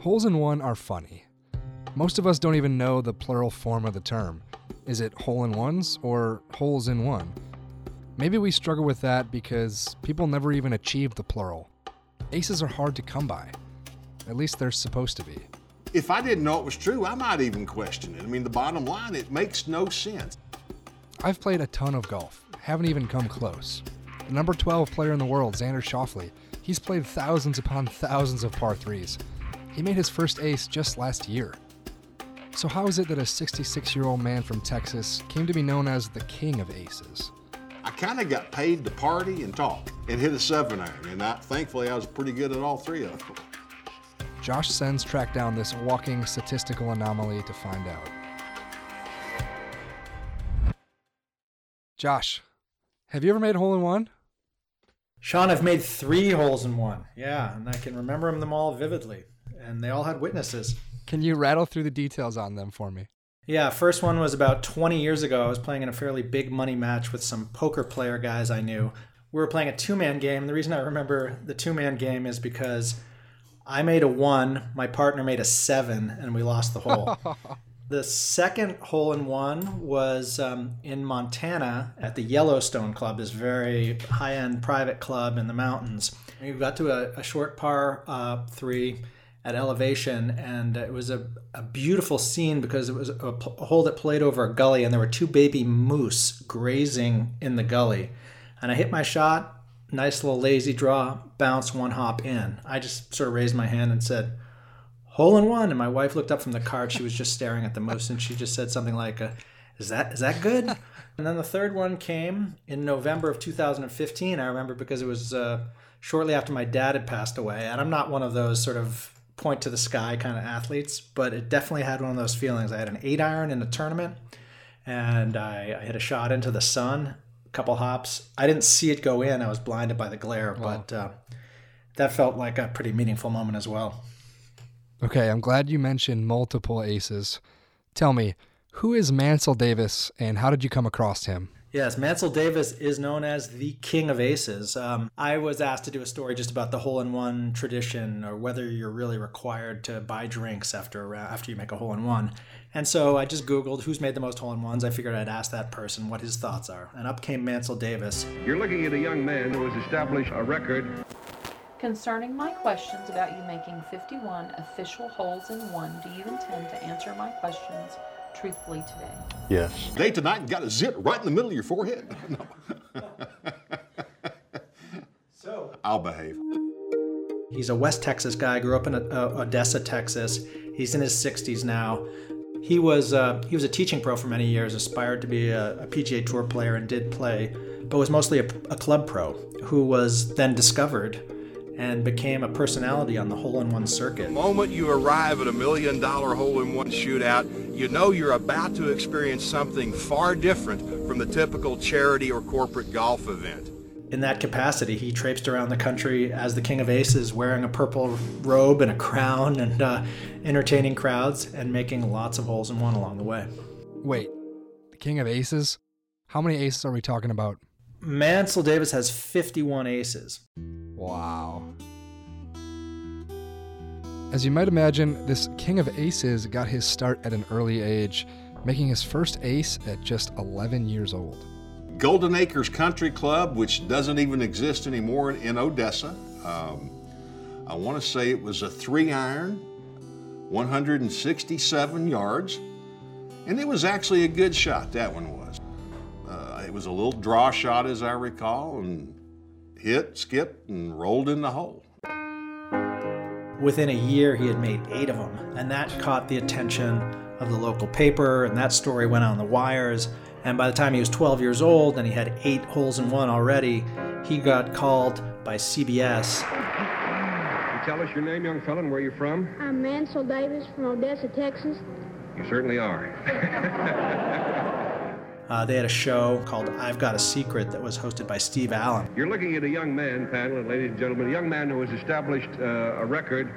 Holes in one are funny. Most of us don't even know the plural form of the term. Is it hole in ones or holes in one? Maybe we struggle with that because people never even achieve the plural. Aces are hard to come by. At least they're supposed to be. If I didn't know it was true, I might even question it. I mean, the bottom line, it makes no sense. I've played a ton of golf, haven't even come close. The number 12 player in the world, Xander Schauffele, he's played thousands upon thousands of par 3s. He made his first ace just last year. So, how is it that a 66 year old man from Texas came to be known as the king of aces? I kind of got paid to party and talk and hit a seven iron, and I, thankfully I was pretty good at all three of them. Josh Sens tracked down this walking statistical anomaly to find out. Josh, have you ever made a hole in one? Sean, I've made three holes in one. Yeah, and I can remember them all vividly. And they all had witnesses. Can you rattle through the details on them for me? Yeah, first one was about 20 years ago. I was playing in a fairly big money match with some poker player guys I knew. We were playing a two man game. The reason I remember the two man game is because I made a one, my partner made a seven, and we lost the hole. the second hole in one was um, in Montana at the Yellowstone Club, this very high end private club in the mountains. We got to a, a short par uh, three at elevation, and it was a, a beautiful scene because it was a, a hole that played over a gully, and there were two baby moose grazing in the gully. And I hit my shot, nice little lazy draw, bounce, one hop in. I just sort of raised my hand and said, hole in one. And my wife looked up from the cart. She was just staring at the moose, and she just said something like, uh, "Is that is that good?" and then the third one came in November of 2015. I remember because it was uh, shortly after my dad had passed away, and I'm not one of those sort of point to the sky kind of athletes, but it definitely had one of those feelings. I had an eight iron in a tournament, and I, I hit a shot into the sun, a couple hops. I didn't see it go in. I was blinded by the glare, wow. but uh, that felt like a pretty meaningful moment as well. Okay, I'm glad you mentioned multiple aces. Tell me, who is Mancil Davis, and how did you come across him? Yes, Mancil Davis is known as the king of aces. Um, I was asked to do a story just about the hole in one tradition, or whether you're really required to buy drinks after after you make a hole in one. And so I just Googled who's made the most hole in ones. I figured I'd ask that person what his thoughts are, and up came Mancil Davis. You're looking at a young man who has established a record. Concerning my questions about you making 51 official holes in one, do you intend to answer my questions? Truthfully today? Yes. Day tonight got a zit right in the middle of your forehead. no. so I'll behave. He's a West Texas guy. Grew up in uh, Odessa, Texas. He's in his 60s now. He was uh, he was a teaching pro for many years. Aspired to be a, a PGA Tour player and did play, but was mostly a, a club pro who was then discovered and became a personality on the hole in one circuit. The moment you arrive at a million dollar hole in one shootout, you know you're about to experience something far different from the typical charity or corporate golf event. In that capacity, he traipsed around the country as the King of Aces, wearing a purple robe and a crown and uh, entertaining crowds and making lots of holes in one along the way. Wait, the King of Aces? How many aces are we talking about? Mancil Davis has 51 aces. Wow. As you might imagine, this king of aces got his start at an early age, making his first ace at just 11 years old. Golden Acres Country Club, which doesn't even exist anymore in Odessa. Um, I want to say it was a three iron, 167 yards, and it was actually a good shot, that one was. Uh, it was a little draw shot, as I recall, and hit, skipped, and rolled in the hole. Within a year, he had made eight of them, and that caught the attention of the local paper, and that story went on the wires. And by the time he was 12 years old and he had eight holes in one already, he got called by CBS. You tell us your name, young fellow, and where you're from? I'm Mancil Davis from Odessa, Texas. You certainly are. Uh, they had a show called I've Got a Secret that was hosted by Steve Allen. You're looking at a young man, panel, and ladies and gentlemen, a young man who has established uh, a record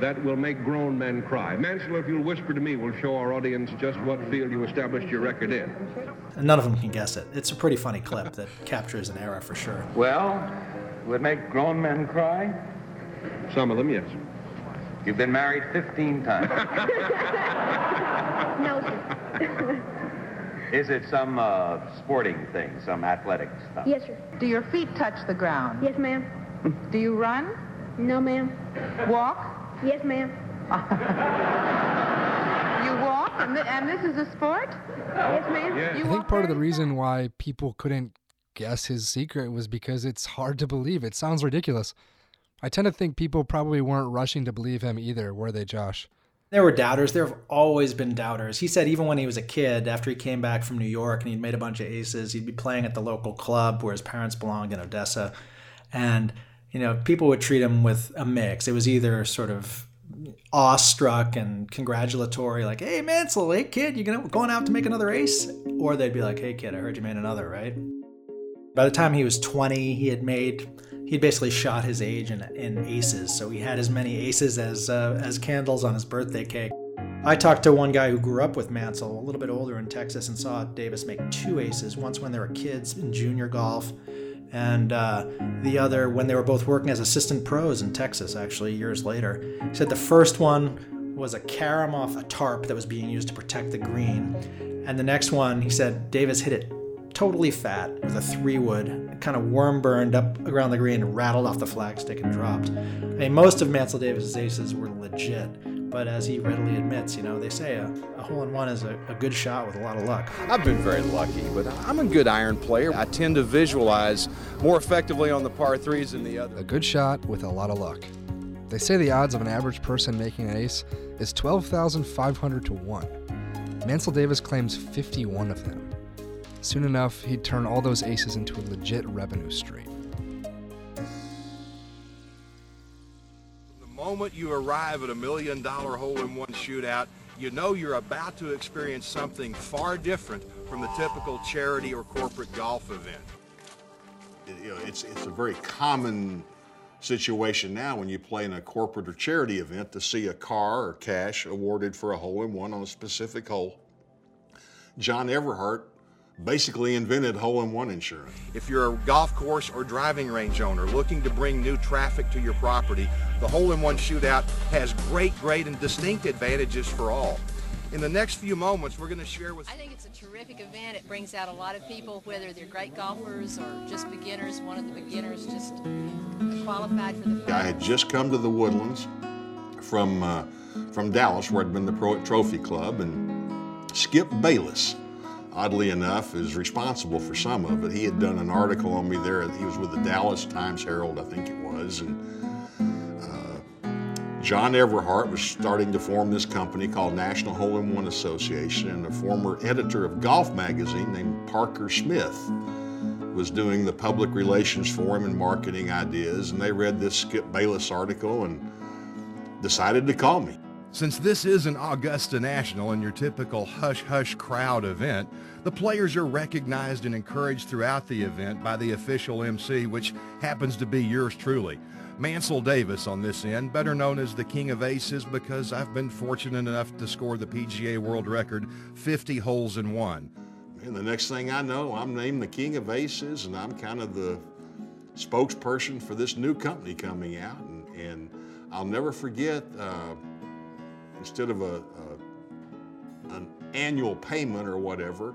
that will make grown men cry. Mancil, if you'll whisper to me, we'll show our audience just what field you established your record in. And none of them can guess it. It's a pretty funny clip that captures an era for sure. Well, would make grown men cry? Some of them, yes. You've been married 15 times. No, sir. Is it some uh, sporting thing, some athletic stuff? Yes, sir. Do your feet touch the ground? Yes, ma'am. Do you run? No, ma'am. Walk? Yes, ma'am. You walk, and, th- and this is a sport? Yes, ma'am. You I think part of the reason why people couldn't guess his secret was because it's hard to believe. It sounds ridiculous. I tend to think people probably weren't rushing to believe him either, were they, Josh? There were doubters. There have always been doubters. He said even when he was a kid, after he came back from New York and he'd made a bunch of aces, he'd be playing at the local club where his parents belonged in Odessa. And, you know, people would treat him with a mix. It was either sort of awestruck and congratulatory, like, hey, Mancil, hey, kid, you gonna, going out to make another ace? Or they'd be like, hey, kid, I heard you made another, right? By the time he was 20, he had made he'd basically shot his age in, in aces. So he had as many aces as uh, as candles on his birthday cake. I talked to one guy who grew up with Mancil, a little bit older in Texas, and saw Davis make two aces. Once when they were kids in junior golf, and uh, the other when they were both working as assistant pros in Texas. Actually, years later, he said the first one was a carom off a tarp that was being used to protect the green, and the next one, he said Davis hit it totally fat with a three wood, kind of worm burned up around the green and rattled off the flagstick and dropped. I mean, most of Mancil Davis's aces were legit, but as he readily admits, you know, they say a, a hole in one is a, a good shot with a lot of luck. I've been very lucky, but I'm a good iron player. I tend to visualize more effectively on the par threes than the other. A good shot with a lot of luck. They say the odds of an average person making an ace is 12,500 to 1. Mancil Davis claims 51 of them. Soon enough, he'd turn all those aces into a legit revenue stream. The moment you arrive at a million dollar hole in one shootout, you know you're about to experience something far different from the typical charity or corporate golf event. It- you know, it's, it's a very common situation now when you play in a corporate or charity event to see a car or cash awarded for a hole in one on a specific hole. John Everhart basically invented hole in one insurance. If you're a golf course or driving range owner looking to bring new traffic to your property, the hole in one shootout has great, great, and distinct advantages for all. In the next few moments, we're going to share with I think it's a terrific event. It brings out a lot of people, whether they're great golfers or just beginners. One of the beginners just qualified for the I had just come to the Woodlands from uh, from Dallas, where I'd been the Pro Trophy Club, and Skip Bayless, oddly enough, is responsible for some of it. He had done an article on me there. He was with the Dallas Times Herald, I think it was, and uh, John Everhart was starting to form this company called National Hole in One Association, and a former editor of Golf Magazine named Parker Smith was doing the public relations for him and marketing ideas, and they read this Skip Bayless article and decided to call me. Since this is an Augusta National and your typical hush hush crowd event, the players are recognized and encouraged throughout the event by the official MC, which happens to be yours truly. Mancil Davis on this end, better known as the King of Aces because I've been fortunate enough to score the PGA World Record 50 holes in one. And the next thing I know, I'm named the King of Aces, and I'm kind of the spokesperson for this new company coming out. And, and I'll never forget, uh, instead of a, a an annual payment or whatever,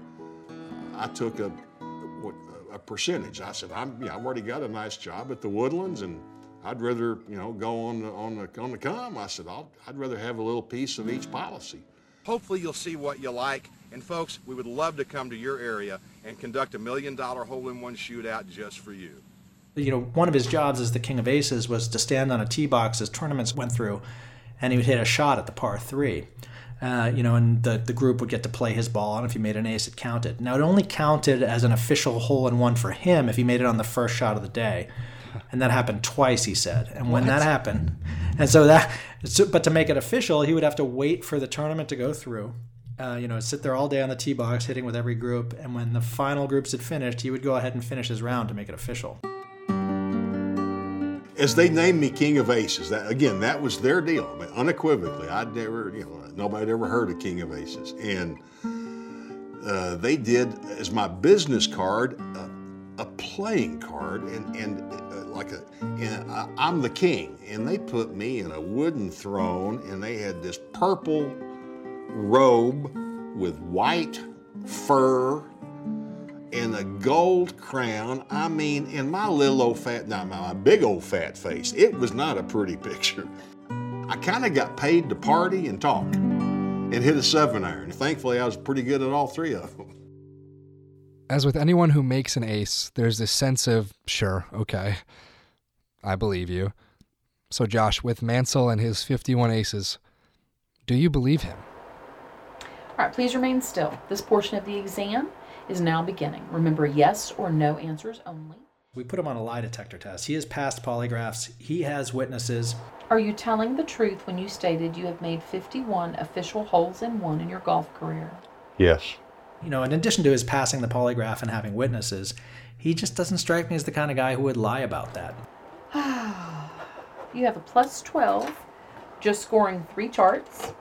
I took a what, a percentage. I said, I'm, you know, I've already got a nice job at the Woodlands, and I'd rather, you know, go on the, on the on the come. I said, I'll, I'd rather have a little piece of each policy. Hopefully you'll see what you like. And folks, we would love to come to your area and conduct a million dollar hole in one shootout just for you. you know, one of his jobs as the king of aces was to stand on a tee box as tournaments went through, and he would hit a shot at the par three. Uh, you know, and the, the group would get to play his ball, and if he made an ace, it counted. Now, it only counted as an official hole in one for him if he made it on the first shot of the day. And that happened twice, he said. And when that happened, and so that, so, but to make it official, he would have to wait for the tournament to go through. Uh, you know, sit there all day on the tee box, hitting with every group. And when the final groups had finished, he would go ahead and finish his round to make it official. As they named me King of Aces, that again, that was their deal. I mean, unequivocally, I'd never, you know, nobody ever heard of King of Aces, and uh, they did as my business card uh, a playing card, and and uh, like a, and I, I'm the king, and they put me in a wooden throne, and they had this purple robe with white fur and a gold crown. I mean, in my little old fat, not my big old fat face, it was not a pretty picture. I kind of got paid to party and talk and hit a seven iron. Thankfully, I was pretty good at all three of them. As with anyone who makes an ace, there's this sense of, sure, okay, I believe you. So, Josh, with Mancil and his 51 aces, do you believe him? All right, please remain still. This portion of the exam is now beginning. Remember yes or no answers only. We put him on a lie detector test. He has passed polygraphs, he has witnesses. Are you telling the truth when you stated you have made 51 official holes in one in your golf career? Yes. You know, in addition to his passing the polygraph and having witnesses, he just doesn't strike me as the kind of guy who would lie about that. you have a plus 12, just scoring three charts.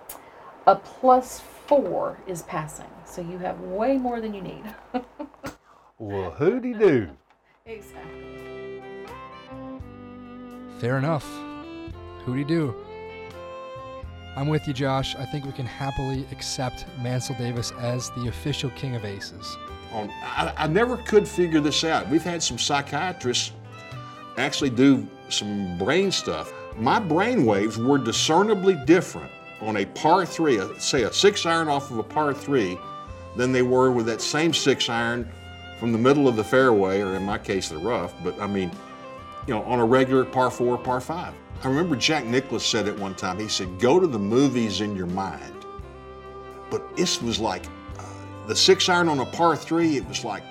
A plus four is passing, so you have way more than you need. well, who'd do? Exactly. Fair enough. Who'd he do? I'm with you, Josh. I think we can happily accept Mancil Davis as the official king of aces. On, I, I never could figure this out. We've had some psychiatrists actually do some brain stuff. My brain waves were discernibly different on a par three, a, say a six iron off of a par three, than they were with that same six iron from the middle of the fairway, or in my case, the rough. But I mean, you know, on a regular par four, par five. I remember Jack Nicklaus said it one time. He said, "Go to the movies in your mind." But this was like uh, the six iron on a par three. It was like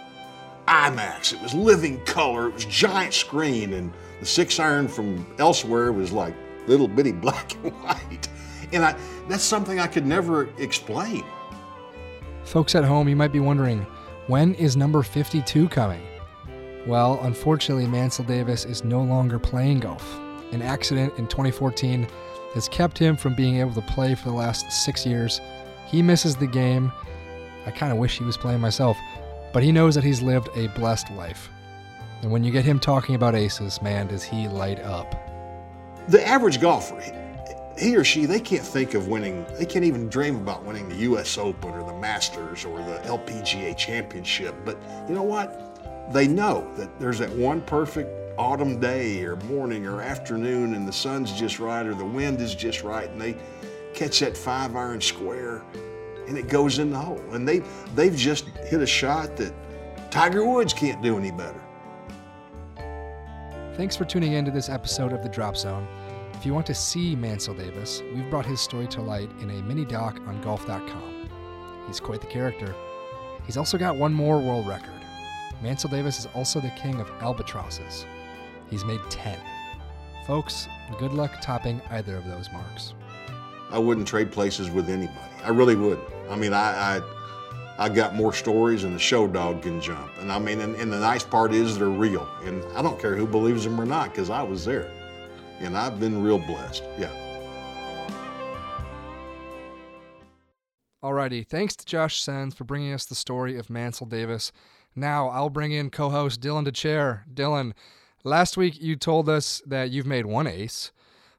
IMAX. It was living color. It was giant screen, and the six iron from elsewhere was like little bitty black and white. And I, that's something I could never explain. Folks at home, you might be wondering, when is number 52 coming? Well, unfortunately, Mancil Davis is no longer playing golf. An accident in 2014 has kept him from being able to play for the last six years. He misses the game. I kind of wish he was playing myself, but he knows that he's lived a blessed life. And when you get him talking about aces, man, does he light up. The average golfer, he or she, they can't think of winning, they can't even dream about winning the US Open or the Masters or the LPGA Championship. But you know what? They know that there's that one perfect autumn day or morning or afternoon and the sun's just right or the wind is just right and they catch that five iron square and it goes in the hole. And they, they've just hit a shot that Tiger Woods can't do any better. Thanks for tuning in to this episode of The Drop Zone. If you want to see Mancil Davis, we've brought his story to light in a mini doc on golf.com. He's quite the character. He's also got one more world record. Mancil Davis is also the king of albatrosses. He's made 10. Folks, good luck topping either of those marks. I wouldn't trade places with anybody. I really wouldn't. I mean, I, I, I got more stories than the show dog can jump. And I mean, and, and the nice part is they're real. And I don't care who believes them or not because I was there. And I've been real blessed. Yeah. Alrighty, thanks to Josh Sens for bringing us the story of Mancil Davis. Now I'll bring in co-host Dylan Dethier. Dylan, last week you told us that you've made one ace,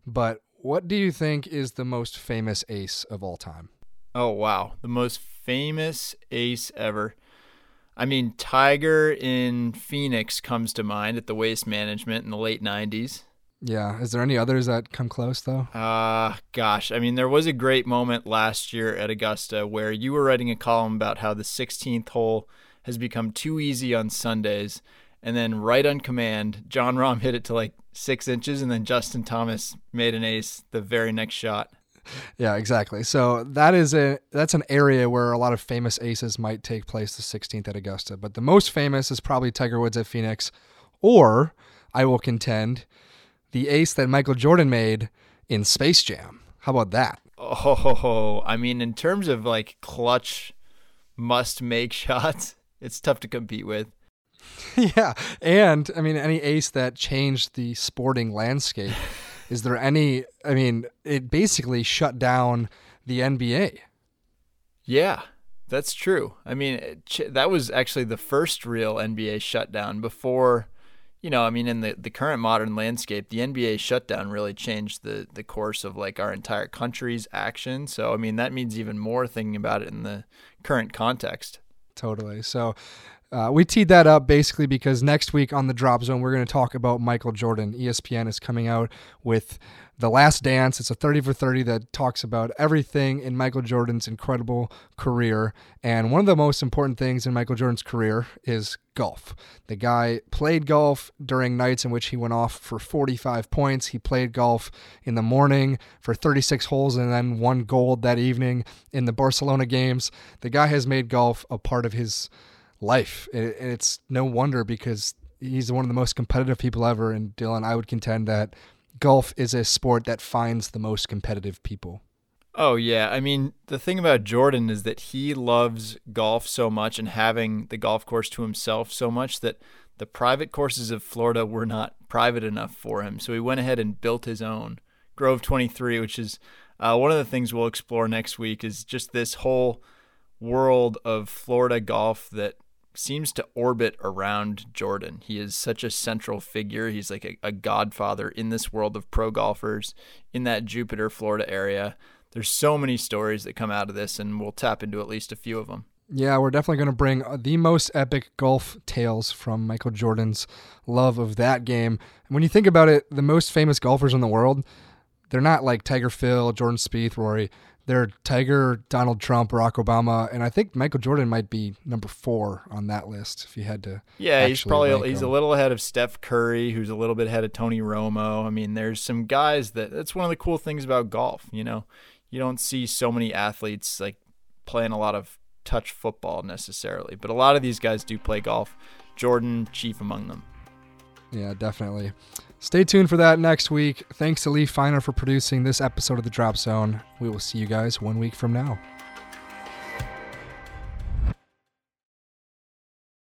but what do you think is the most famous ace of all time? Oh wow, the most famous ace ever. I mean, Tiger in Phoenix comes to mind at the Waste Management in the late '90s. Yeah. Is there any others that come close though? Uh gosh, I mean there was a great moment last year at Augusta where you were writing a column about how the 16th hole has become too easy on Sundays. And then right on command, Jon Rahm hit it to like six inches, and then Justin Thomas made an ace the very next shot. Yeah, exactly. So that is a that's an area where a lot of famous aces might take place the 16th at Augusta. But the most famous is probably Tiger Woods at Phoenix, or I will contend the ace that Michael Jordan made in Space Jam. How about that? Oh, ho, ho. I mean, in terms of like clutch must make shots, it's tough to compete with. yeah. And I mean, any ace that changed the sporting landscape. Is there any? I mean, it basically shut down the NBA. Yeah, that's true. I mean, that was actually the first real NBA shutdown before, you know, I mean, in the, the current modern landscape, the NBA shutdown really changed the, the course of like our entire country's action. So, I mean, that means even more thinking about it in the current context. Totally. So, uh, we teed that up basically because next week on the Drop Zone, we're going to talk about Michael Jordan. ESPN is coming out with The Last Dance. It's a 30 for 30 that talks about everything in Michael Jordan's incredible career. And one of the most important things in Michael Jordan's career is golf. The guy played golf during nights in which he went off for 45 points. He played golf in the morning for 36 holes and then won gold that evening in the Barcelona games. The guy has made golf a part of his life. And it's no wonder because he's one of the most competitive people ever. And Dylan, I would contend that golf is a sport that finds the most competitive people. Oh, yeah. I mean, the thing about Jordan is that he loves golf so much and having the golf course to himself so much that the private courses of Florida were not private enough for him. So he went ahead and built his own Grove 23, which is uh, one of the things we'll explore next week, is just this whole world of Florida golf that seems to orbit around Jordan. He is such a central figure. He's like a, a, godfather in this world of pro golfers in that Jupiter, Florida area. There's so many stories that come out of this, and we'll tap into at least a few of them. Yeah, we're definitely going to bring the most epic golf tales from Michael Jordan's love of that game. When you think about it, the most famous golfers in the world, they're not like Tiger Phil, Jordan Spieth, Rory they're Tiger, Donald Trump, Barack Obama, and I think Michael Jordan might be number four on that list if you had to. Yeah, he's probably he's him. a little ahead of Steph Curry, who's a little bit ahead of Tony Romo. I mean, there's some guys that that's one of the cool things about golf. You know, you don't see so many athletes like playing a lot of touch football necessarily, but a lot of these guys do play golf. Jordan, chief among them. Yeah, definitely. Stay tuned for that next week. Thanks to Lee Feiner for producing this episode of The Drop Zone. We will see you guys one week from now.